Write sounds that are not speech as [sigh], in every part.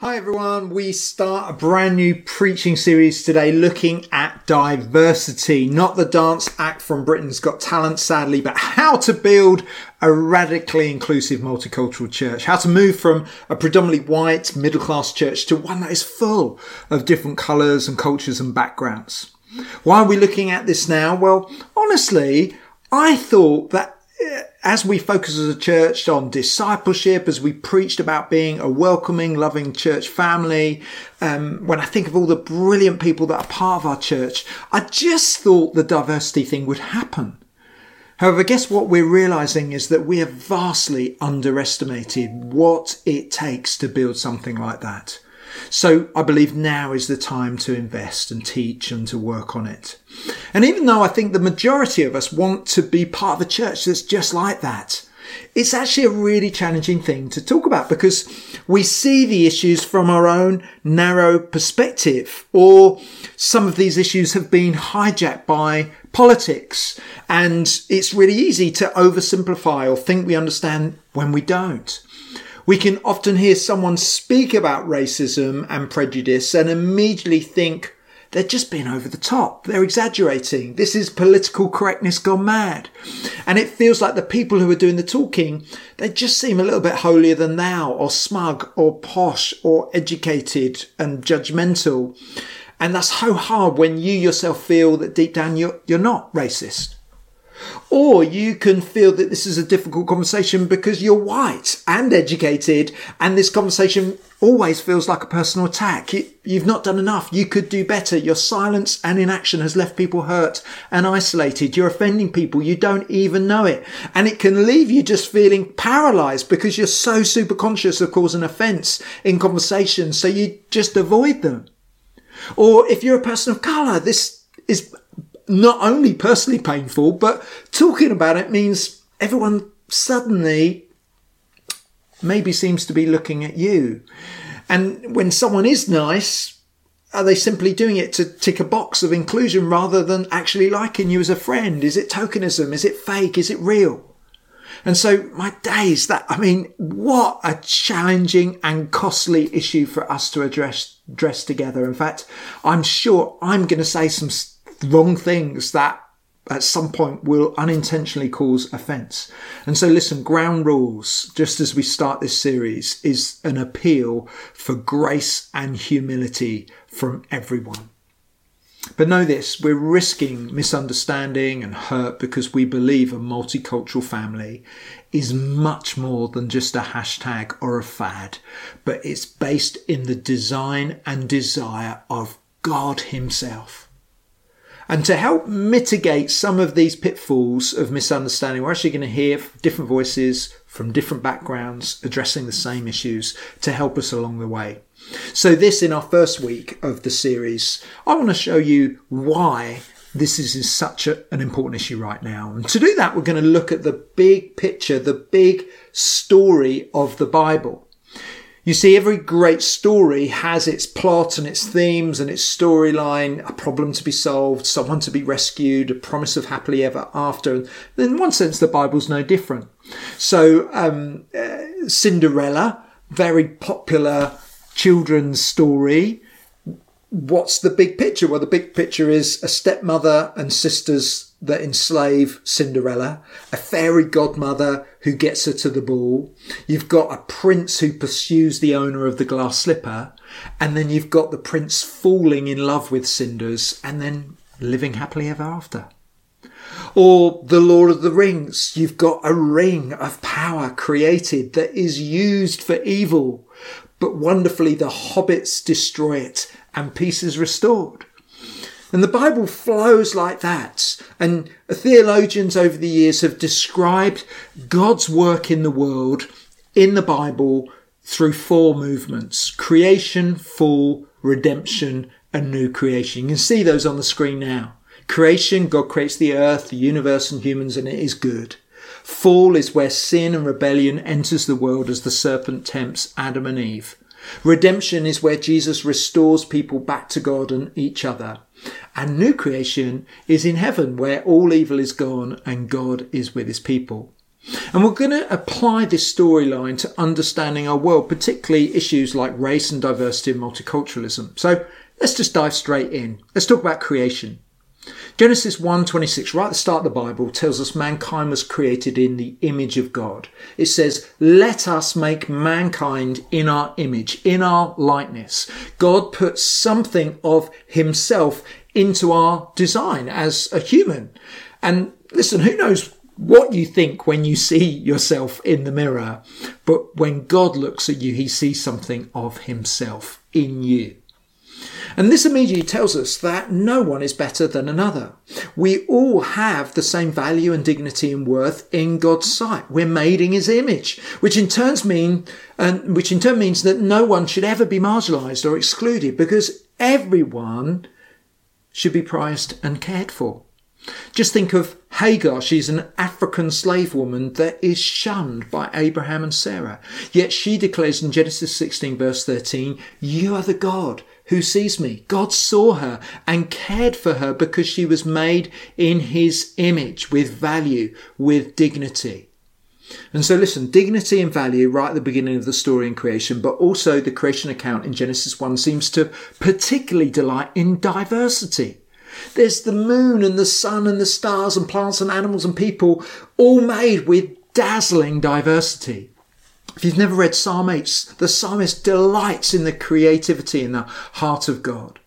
Hi everyone, we start a brand new preaching series today looking at diversity, not the dance act from Britain's Got Talent sadly, but how to build a radically inclusive multicultural church, how to move from a predominantly white middle class church to one that is full of different colours and cultures and backgrounds. Why are we looking at this now? Well, honestly, I thought that eh, as we focus as a church on discipleship, as we preached about being a welcoming, loving church family, um, when I think of all the brilliant people that are part of our church, I just thought the diversity thing would happen. However, guess what we're realizing is that we have vastly underestimated what it takes to build something like that. So I believe now is the time to invest and teach and to work on it. And even though I think the majority of us want to be part of a church that's just like that, it's actually a really challenging thing to talk about because we see the issues from our own narrow perspective, or some of these issues have been hijacked by politics, and it's really easy to oversimplify or think we understand when we don't. We can often hear someone speak about racism and prejudice and immediately think they're just being over the top. They're exaggerating. This is political correctness gone mad. And it feels like the people who are doing the talking, they just seem a little bit holier than thou or smug or posh or educated and judgmental. And that's so hard when you yourself feel that deep down you're, you're not racist. Or you can feel that this is a difficult conversation because you're white and educated, and this conversation always feels like a personal attack. You've not done enough. You could do better. Your silence and inaction has left people hurt and isolated. You're offending people. You don't even know it. And it can leave you just feeling paralyzed because you're so super conscious of causing offense in conversations. So you just avoid them. Or if you're a person of color, this is not only personally painful, but talking about it means everyone suddenly maybe seems to be looking at you. And when someone is nice, are they simply doing it to tick a box of inclusion rather than actually liking you as a friend? Is it tokenism? Is it fake? Is it real? And so my days that, I mean, what a challenging and costly issue for us to address, address together. In fact, I'm sure I'm going to say some wrong things that at some point will unintentionally cause offence. And so, listen, ground rules, just as we start this series, is an appeal for grace and humility from everyone. But know this, we're risking misunderstanding and hurt because we believe a multicultural family is much more than just a hashtag or a fad, but it's based in the design and desire of God Himself. And to help mitigate some of these pitfalls of misunderstanding, we're actually going to hear different voices from different backgrounds addressing the same issues to help us along the way. So, this in our first week of the series, I want to show you why this is such a, an important issue right now. And to do that, we're going to look at the big picture, the big story of the Bible. You see, every great story has its plot and its themes and its storyline, a problem to be solved, someone to be rescued, a promise of happily ever after. And in one sense, the Bible's no different. So, um, uh, Cinderella, very popular children's story. What's the big picture? Well, the big picture is a stepmother and sisters that enslave Cinderella, a fairy godmother who gets her to the ball. You've got a prince who pursues the owner of the glass slipper. And then you've got the prince falling in love with Cinders and then living happily ever after. Or The Lord of the Rings. You've got a ring of power created that is used for evil, but wonderfully the hobbits destroy it and peace is restored. And the Bible flows like that. And theologians over the years have described God's work in the world in the Bible through four movements creation, fall, redemption, and new creation. You can see those on the screen now. Creation, God creates the earth, the universe, and humans, and it is good. Fall is where sin and rebellion enters the world as the serpent tempts Adam and Eve. Redemption is where Jesus restores people back to God and each other. And new creation is in heaven where all evil is gone and God is with his people. And we're going to apply this storyline to understanding our world, particularly issues like race and diversity and multiculturalism. So let's just dive straight in. Let's talk about creation. Genesis 1:26 right at the start of the Bible tells us mankind was created in the image of God. It says, "Let us make mankind in our image, in our likeness." God put something of himself into our design as a human. And listen, who knows what you think when you see yourself in the mirror, but when God looks at you, he sees something of himself in you. And this immediately tells us that no one is better than another. We all have the same value and dignity and worth in God's sight. We're made in his image, which in mean, and which in turn means that no one should ever be marginalized or excluded because everyone should be prized and cared for. Just think of Hagar. She's an African slave woman that is shunned by Abraham and Sarah. Yet she declares in Genesis 16 verse 13, you are the God who sees me. God saw her and cared for her because she was made in his image with value, with dignity. And so listen, dignity and value right at the beginning of the story in creation, but also the creation account in Genesis 1 seems to particularly delight in diversity. There's the moon and the sun and the stars and plants and animals and people all made with dazzling diversity. If you've never read Psalm 8, the psalmist delights in the creativity in the heart of God.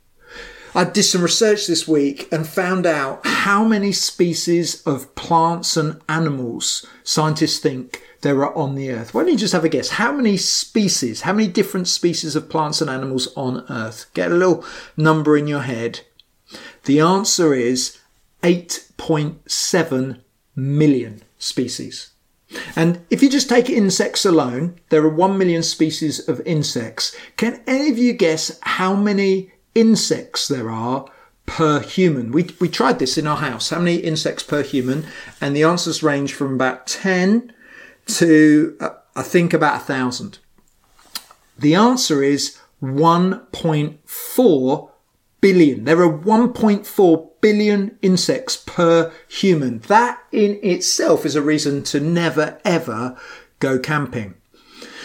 I did some research this week and found out how many species of plants and animals scientists think there are on the earth. Why don't you just have a guess? How many species, how many different species of plants and animals on earth? Get a little number in your head. The answer is 8.7 million species. And if you just take insects alone, there are 1 million species of insects. Can any of you guess how many insects there are per human? We, we tried this in our house. How many insects per human? And the answers range from about 10 to, uh, I think, about 1,000. The answer is 1.4 billion. There are 1.4 billion insects per human. That in itself is a reason to never ever go camping.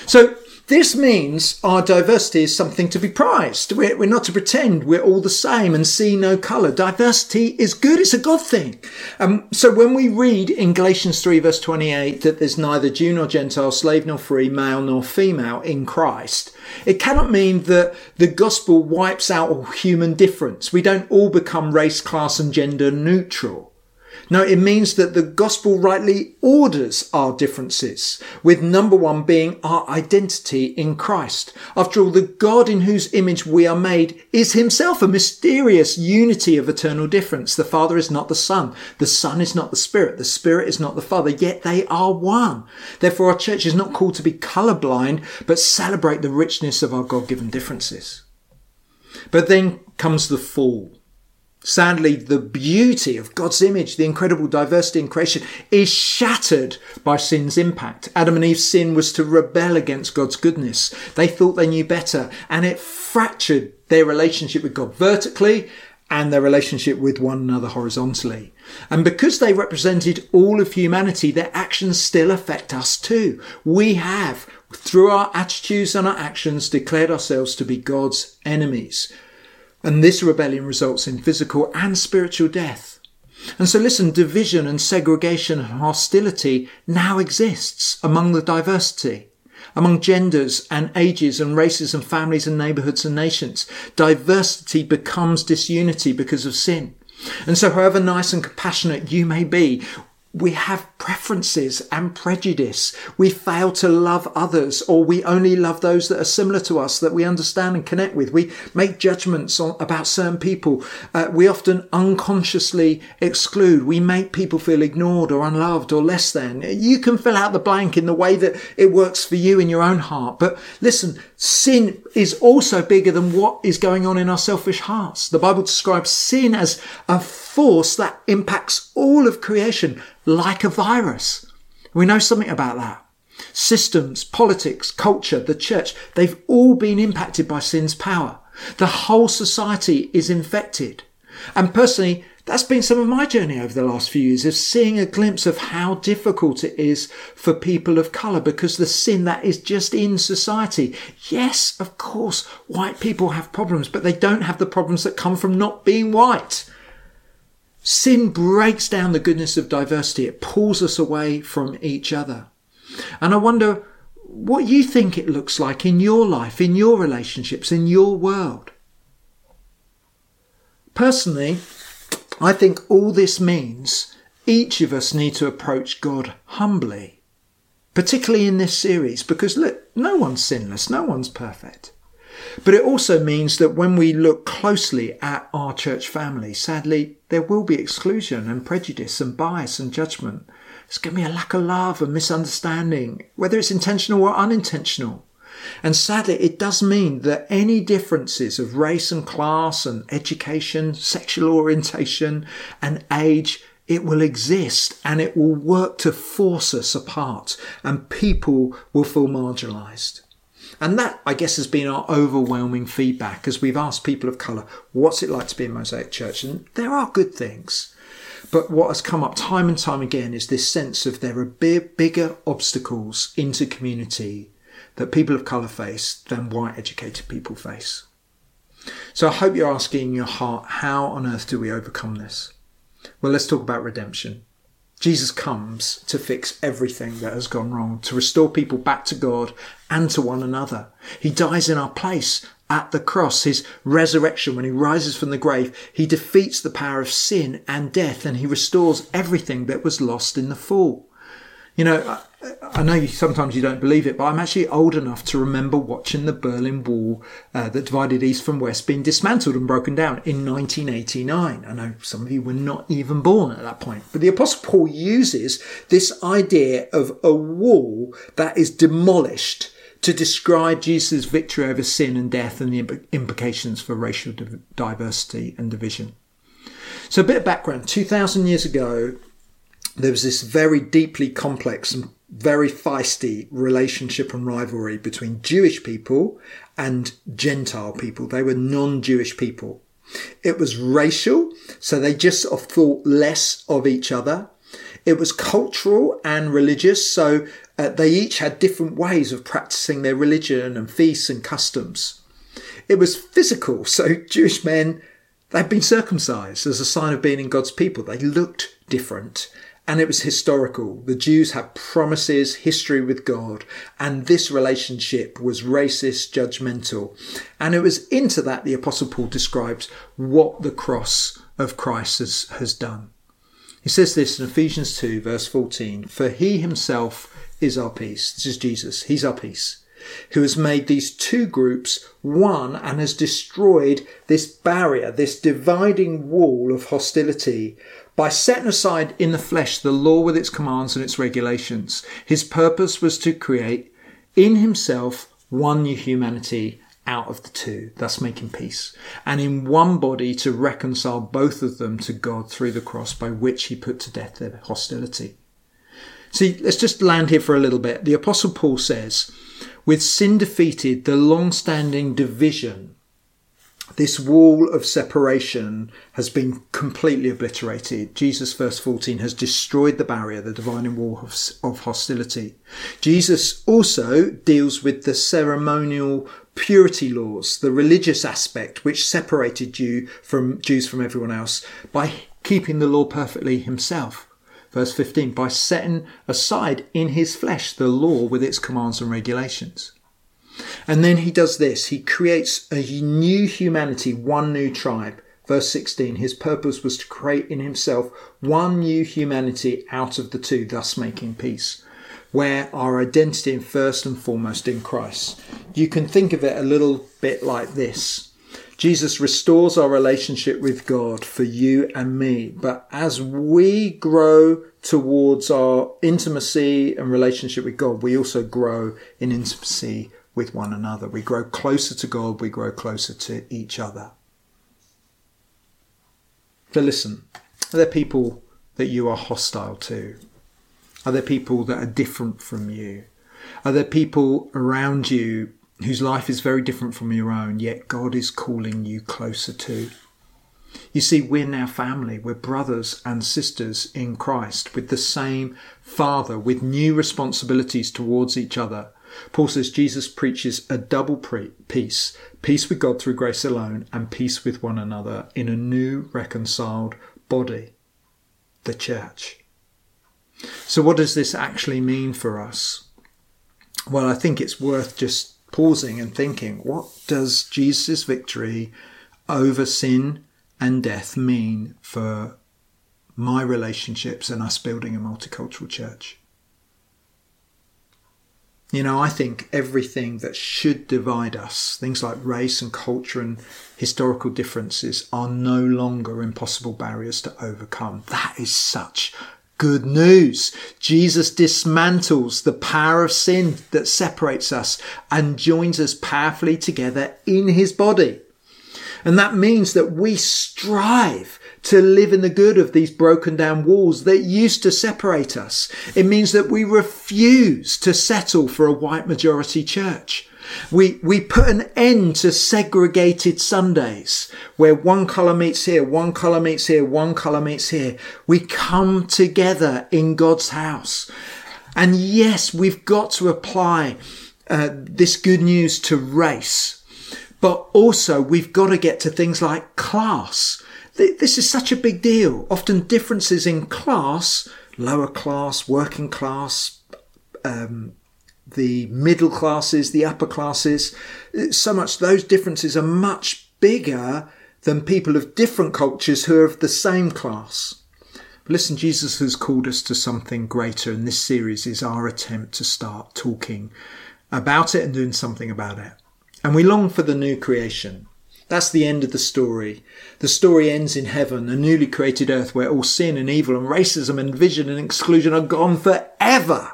So this means our diversity is something to be prized. We're, we're, not to pretend we're all the same and see no colour. Diversity is good. It's a good thing. Um, so when we read in Galatians 3 verse 28 that there's neither Jew nor Gentile, slave nor free, male nor female in Christ, it cannot mean that the gospel wipes out all human difference. We don't all become race, class and gender neutral. No, it means that the gospel rightly orders our differences, with number one being our identity in Christ. After all, the God in whose image we are made is himself a mysterious unity of eternal difference. The Father is not the Son. The Son is not the Spirit. The Spirit is not the Father, yet they are one. Therefore, our church is not called to be colorblind, but celebrate the richness of our God-given differences. But then comes the fall. Sadly, the beauty of God's image, the incredible diversity in creation, is shattered by sin's impact. Adam and Eve's sin was to rebel against God's goodness. They thought they knew better, and it fractured their relationship with God vertically and their relationship with one another horizontally. And because they represented all of humanity, their actions still affect us too. We have, through our attitudes and our actions, declared ourselves to be God's enemies. And this rebellion results in physical and spiritual death. And so listen, division and segregation and hostility now exists among the diversity, among genders and ages and races and families and neighborhoods and nations. Diversity becomes disunity because of sin. And so however nice and compassionate you may be, we have preferences and prejudice. We fail to love others or we only love those that are similar to us that we understand and connect with. We make judgments on, about certain people. Uh, we often unconsciously exclude. We make people feel ignored or unloved or less than. You can fill out the blank in the way that it works for you in your own heart. But listen, sin is also bigger than what is going on in our selfish hearts. The Bible describes sin as a force that impacts all of creation like a virus. We know something about that. Systems, politics, culture, the church, they've all been impacted by sin's power. The whole society is infected. And personally, That's been some of my journey over the last few years of seeing a glimpse of how difficult it is for people of colour because the sin that is just in society. Yes, of course, white people have problems, but they don't have the problems that come from not being white. Sin breaks down the goodness of diversity. It pulls us away from each other. And I wonder what you think it looks like in your life, in your relationships, in your world. Personally, I think all this means each of us need to approach God humbly, particularly in this series, because look, no one's sinless, no one's perfect. But it also means that when we look closely at our church family, sadly, there will be exclusion and prejudice and bias and judgment. There's going to be a lack of love and misunderstanding, whether it's intentional or unintentional. And sadly, it does mean that any differences of race and class and education, sexual orientation and age, it will exist and it will work to force us apart and people will feel marginalized. And that, I guess, has been our overwhelming feedback as we've asked people of colour, what's it like to be in Mosaic Church? And there are good things. But what has come up time and time again is this sense of there are big, bigger obstacles into community that people of colour face than white educated people face. So I hope you're asking in your heart, how on earth do we overcome this? Well, let's talk about redemption. Jesus comes to fix everything that has gone wrong, to restore people back to God and to one another. He dies in our place at the cross. His resurrection, when he rises from the grave, he defeats the power of sin and death and he restores everything that was lost in the fall. You know, I know you, sometimes you don't believe it, but I'm actually old enough to remember watching the Berlin Wall uh, that divided East from West being dismantled and broken down in 1989. I know some of you were not even born at that point, but the Apostle Paul uses this idea of a wall that is demolished to describe Jesus' victory over sin and death and the implications for racial diversity and division. So, a bit of background 2,000 years ago, there was this very deeply complex and very feisty relationship and rivalry between Jewish people and Gentile people. They were non Jewish people. It was racial, so they just sort of thought less of each other. It was cultural and religious, so uh, they each had different ways of practicing their religion and feasts and customs. It was physical, so [laughs] Jewish men, they'd been circumcised as a sign of being in God's people. They looked different and it was historical. The Jews had promises, history with God, and this relationship was racist, judgmental. And it was into that the Apostle Paul describes what the cross of Christ has, has done. He says this in Ephesians 2, verse 14 For he himself is our peace. This is Jesus. He's our peace. Who has made these two groups one and has destroyed this barrier, this dividing wall of hostility by setting aside in the flesh the law with its commands and its regulations, his purpose was to create in himself one new humanity out of the two, thus making peace, and in one body to reconcile both of them to God through the cross by which he put to death their hostility. See, let's just land here for a little bit. The Apostle Paul says, with sin defeated, the long standing division this wall of separation has been completely obliterated. Jesus, verse 14, has destroyed the barrier, the dividing wall of, of hostility. Jesus also deals with the ceremonial purity laws, the religious aspect which separated you from Jews from everyone else by keeping the law perfectly himself. Verse 15, by setting aside in his flesh the law with its commands and regulations. And then he does this he creates a new humanity, one new tribe. Verse 16, his purpose was to create in himself one new humanity out of the two, thus making peace, where our identity is first and foremost in Christ. You can think of it a little bit like this. Jesus restores our relationship with God for you and me. But as we grow towards our intimacy and relationship with God, we also grow in intimacy with one another. We grow closer to God, we grow closer to each other. So listen, are there people that you are hostile to? Are there people that are different from you? Are there people around you whose life is very different from your own, yet God is calling you closer to? You see, we're now family. We're brothers and sisters in Christ with the same Father, with new responsibilities towards each other. Paul says Jesus preaches a double pre- peace peace with God through grace alone, and peace with one another in a new reconciled body, the church. So, what does this actually mean for us? Well, I think it's worth just pausing and thinking what does Jesus' victory over sin and death mean for my relationships and us building a multicultural church? You know, I think everything that should divide us, things like race and culture and historical differences, are no longer impossible barriers to overcome. That is such good news. Jesus dismantles the power of sin that separates us and joins us powerfully together in his body. And that means that we strive to live in the good of these broken down walls that used to separate us. It means that we refuse to settle for a white majority church. We, we put an end to segregated Sundays where one colour meets here, one colour meets here, one colour meets here. We come together in God's house. And yes, we've got to apply uh, this good news to race, but also we've got to get to things like class this is such a big deal. Often differences in class, lower class, working class, um, the middle classes, the upper classes, so much those differences are much bigger than people of different cultures who are of the same class. But listen, Jesus has called us to something greater, and this series is our attempt to start talking about it and doing something about it. And we long for the new creation. That's the end of the story. The story ends in heaven, a newly created earth where all sin and evil and racism and division and exclusion are gone forever,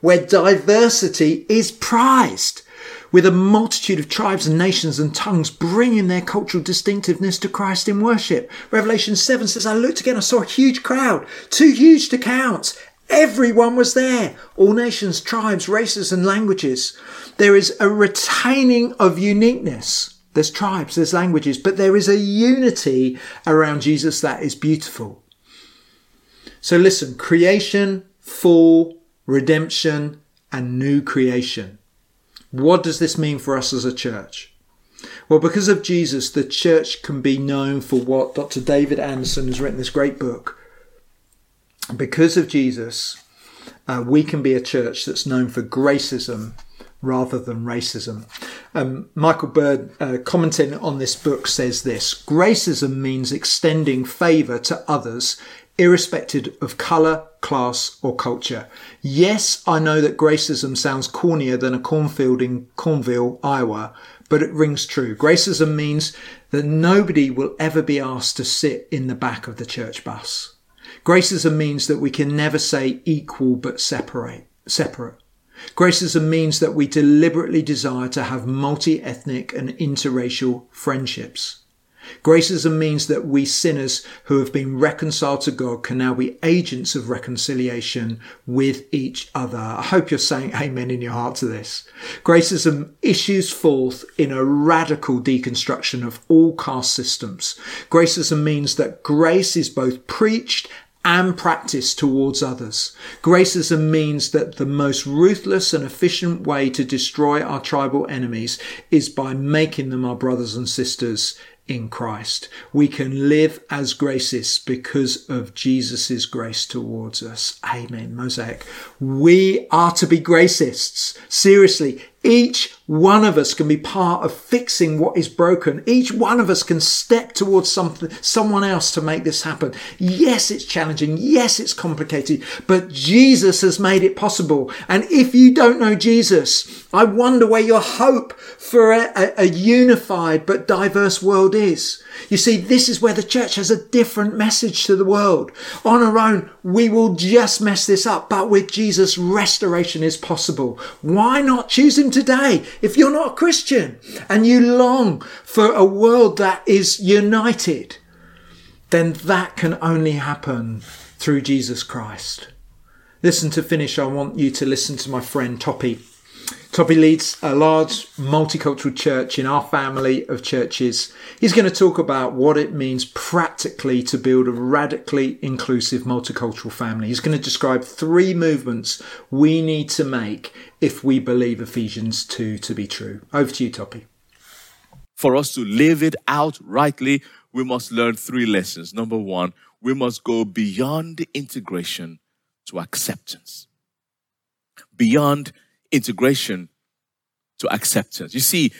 where diversity is prized, with a multitude of tribes and nations and tongues bringing their cultural distinctiveness to Christ in worship. Revelation 7 says, I looked again, I saw a huge crowd, too huge to count. Everyone was there. All nations, tribes, races, and languages. There is a retaining of uniqueness there's tribes, there's languages, but there is a unity around Jesus that is beautiful. So listen, creation, fall, redemption, and new creation. What does this mean for us as a church? Well, because of Jesus, the church can be known for what Dr. David Anderson has written this great book. Because of Jesus, uh, we can be a church that's known for gracism rather than racism. Um, Michael Bird, uh, commenting on this book, says this Gracism means extending favour to others, irrespective of colour, class, or culture. Yes, I know that gracism sounds cornier than a cornfield in Cornville, Iowa, but it rings true. Gracism means that nobody will ever be asked to sit in the back of the church bus. Gracism means that we can never say equal but separate, separate. Gracism means that we deliberately desire to have multi ethnic and interracial friendships. Gracism means that we sinners who have been reconciled to God can now be agents of reconciliation with each other. I hope you're saying amen in your heart to this. Gracism issues forth in a radical deconstruction of all caste systems. Gracism means that grace is both preached and practice towards others. Gracism means that the most ruthless and efficient way to destroy our tribal enemies is by making them our brothers and sisters in Christ. We can live as gracists because of Jesus' grace towards us. Amen. Mosaic. We are to be gracists. Seriously, each one of us can be part of fixing what is broken. Each one of us can step towards something, someone else to make this happen. Yes, it's challenging. Yes, it's complicated, but Jesus has made it possible. And if you don't know Jesus, I wonder where your hope for a, a, a unified but diverse world is. You see, this is where the church has a different message to the world. On our own, we will just mess this up, but with Jesus, restoration is possible. Why not choose him today? If you're not a Christian and you long for a world that is united, then that can only happen through Jesus Christ. Listen to finish. I want you to listen to my friend Tope. Tope leads a large multicultural church in our family of churches. He's going to talk about what it means practically to build a radically inclusive multicultural family. He's going to describe three movements we need to make if we believe Ephesians 2 to be true. Over to you, Tope. For us to live it out rightly, we must learn three lessons. Number one, we must go beyond integration to acceptance. Beyond integration to acceptance. You see,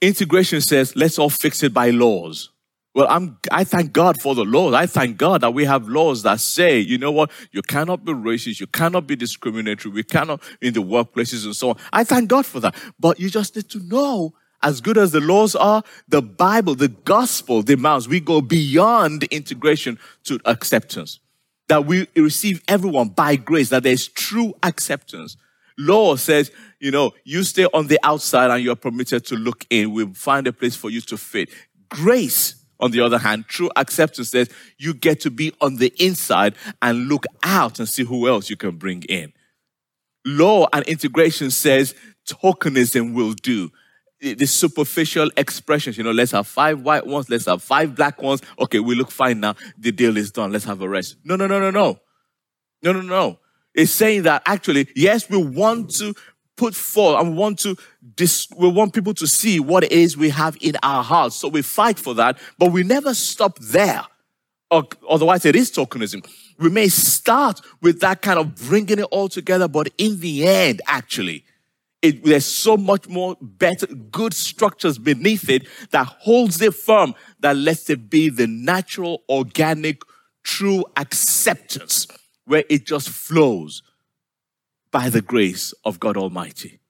integration says, let's all fix it by laws. Well, I'm, I thank God for the laws. I thank God that we have laws that say, you know what, you cannot be racist, you cannot be discriminatory, we cannot in the workplaces and so on. I thank God for that. But you just need to know, as good as the laws are, the Bible, the gospel demands we go beyond integration to acceptance. That we receive everyone by grace, that there's true acceptance. Law says, you know, you stay on the outside and you're permitted to look in. We'll find a place for you to fit. Grace, on the other hand, true acceptance says you get to be on the inside and look out and see who else you can bring in. Law and integration says tokenism will do. The superficial expressions, you know, let's have five white ones, let's have five black ones. Okay, we look fine now. The deal is done. Let's have a rest. No, no, no, no, no. No, no, no is saying that actually, yes, we want to put forth and we want to dis- we want people to see what it is we have in our hearts. So we fight for that, but we never stop there. Otherwise, it is tokenism. We may start with that kind of bringing it all together, but in the end, actually, it, there's so much more better, good structures beneath it that holds it firm, that lets it be the natural, organic, true acceptance where it just flows by the grace of God Almighty.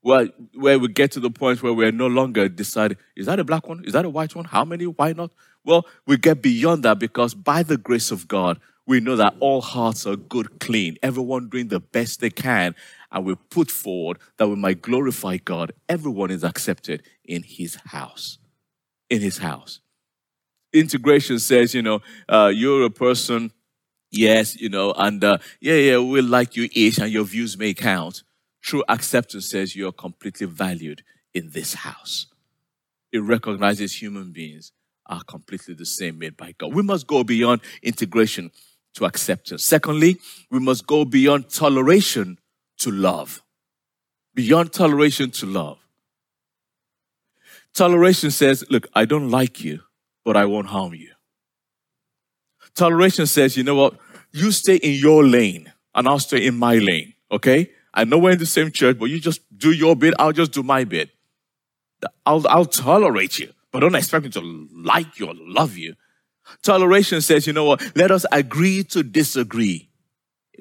Well, where we get to the point where we're no longer deciding, is that a black one? Is that a white one? How many? Why not? Well, we get beyond that because by the grace of God, we know that all hearts are good, clean, everyone doing the best they can, and we put forward that we might glorify God. Everyone is accepted in His house. In His house. Integration says, you know, uh, you're a person Yes, you know, and uh, yeah, yeah, we like you each and your views may count. True acceptance says you're completely valued in this house. It recognizes human beings are completely the same made by God. We must go beyond integration to acceptance. Secondly, we must go beyond toleration to love. Beyond toleration to love. Toleration says, look, I don't like you, but I won't harm you. Toleration says, you know what? You stay in your lane and I'll stay in my lane. Okay? I know we're in the same church, but you just do your bit. I'll just do my bit. I'll, I'll tolerate you, but don't expect me to like you or love you. Toleration says, you know what? Let us agree to disagree.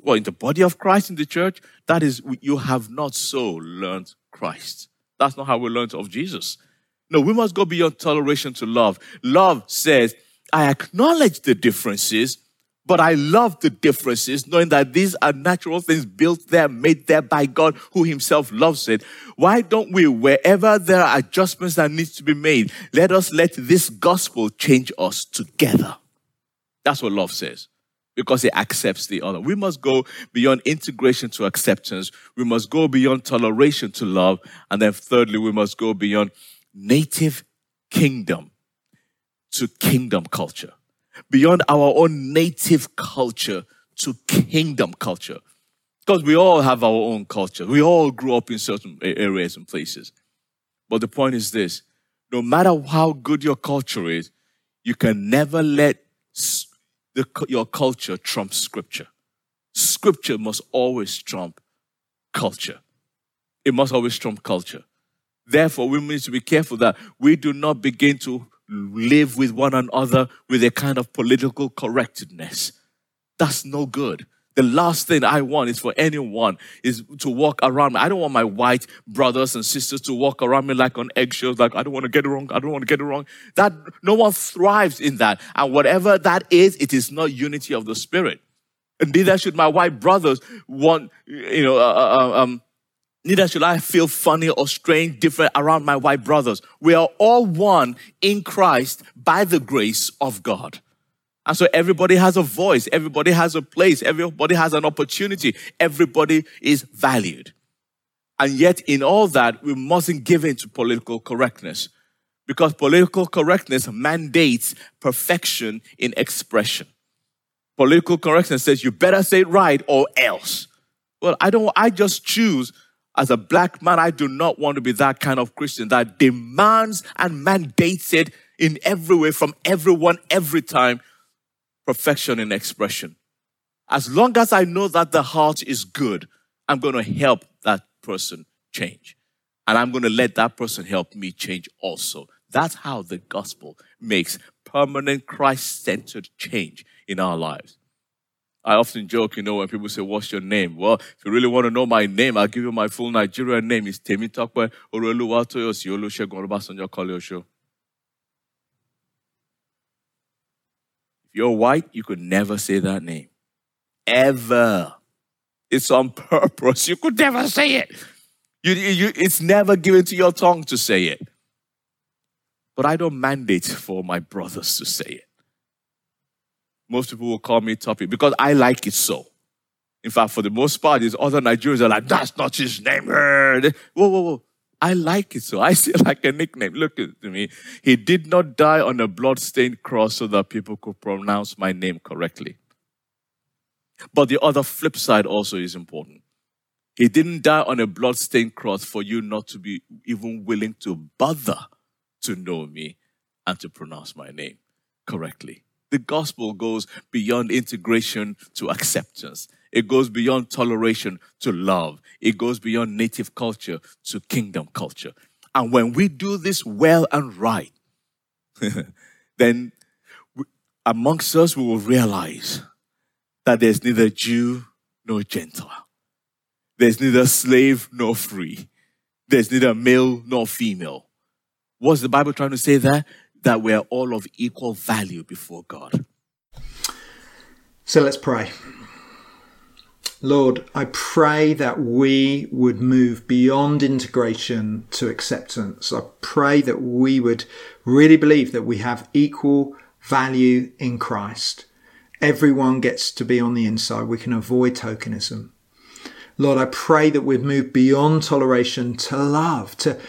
Well, in the body of Christ in the church, that is, you have not so learned Christ. That's not how we learned of Jesus. No, we must go beyond toleration to love. Love says, I acknowledge the differences, but I love the differences, knowing that these are natural things built there, made there by God who himself loves it. Why don't we, wherever there are adjustments that need to be made, let us let this gospel change us together. That's what love says. Because it accepts the other. We must go beyond integration to acceptance. We must go beyond toleration to love. And then thirdly, we must go beyond native kingdom to kingdom culture, beyond our own native culture to kingdom culture. Because we all have our own culture. We all grew up in certain areas and places. But the point is this no matter how good your culture is, you can never let the, your culture trump scripture. Scripture must always trump culture. It must always trump culture. Therefore, we need to be careful that we do not begin to live with one another with a kind of political correctness. That's no good. The last thing I want is for anyone is to walk around me. I don't want my white brothers and sisters to walk around me like on eggshells, like I don't want to get it wrong. I don't want to get it wrong. That no one thrives in that. And whatever that is, it is not unity of the spirit. And neither should my white brothers want, you know, uh, uh, um, Neither should I feel funny or strange, different around my white brothers. We are all one in Christ by the grace of God. And so everybody has a voice, everybody has a place, everybody has an opportunity, everybody is valued. And yet, in all that, we mustn't give in to political correctness because political correctness mandates perfection in expression. Political correctness says you better say it right or else. Well, I don't, I just choose as a black man, I do not want to be that kind of Christian that demands and mandates it in every way from everyone, every time, perfection in expression. As long as I know that the heart is good, I'm going to help that person change. And I'm going to let that person help me change also. That's how the gospel makes permanent Christ centered change in our lives. I often joke, you know, when people say, What's your name? Well, if you really want to know my name, I'll give you my full Nigerian name. It's Temi Tokwe Oroluwatoyosi Olusegun Obasanjo Koleoso. If you're white, you could never say that name. Ever. It's on purpose. You could never say it. You, you, it's never given to your tongue to say it. But I don't mandate for my brothers to say it. Most people will call me Tope because I like it so. In fact, for the most part, these other Nigerians are like, that's not his name. Eh? Whoa, whoa, whoa. I like it so. I see it [laughs] like a nickname. Look at me. He did not die on a blood-stained cross so that people could pronounce my name correctly. But the other flip side also is important. He didn't die on a blood-stained cross for you not to be even willing to bother to know me and to pronounce my name correctly. The gospel goes beyond integration to acceptance. It goes beyond toleration to love. It goes beyond native culture to kingdom culture. And when we do this well and right, [laughs] then amongst us we will realize that there's neither Jew nor Gentile. There's neither slave nor free. There's neither male nor female. What's the Bible trying to say there? That we're all of equal value before God. So let's pray. Lord, I pray that we would move beyond integration to acceptance. I pray that we would really believe that we have equal value in Christ. Everyone gets to be on the inside. We can avoid tokenism. Lord, I pray that we'd move beyond toleration to love, to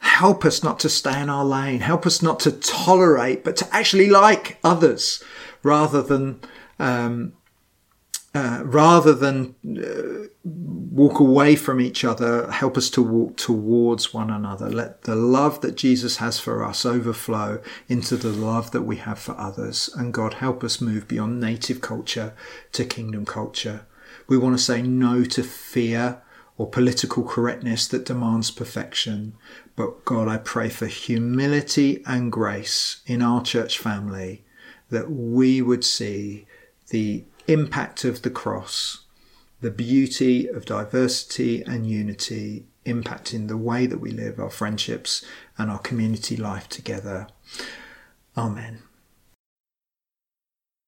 help us not to stay in our lane, help us not to tolerate, but to actually like others rather than um, uh, rather than uh, walk away from each other, help us to walk towards one another. Let the love that Jesus has for us overflow into the love that we have for others. And God, help us move beyond native culture to kingdom culture. We want to say no to fear or political correctness that demands perfection. But God, I pray for humility and grace in our church family that we would see the impact of the cross, the beauty of diversity and unity impacting the way that we live our friendships and our community life together. Amen.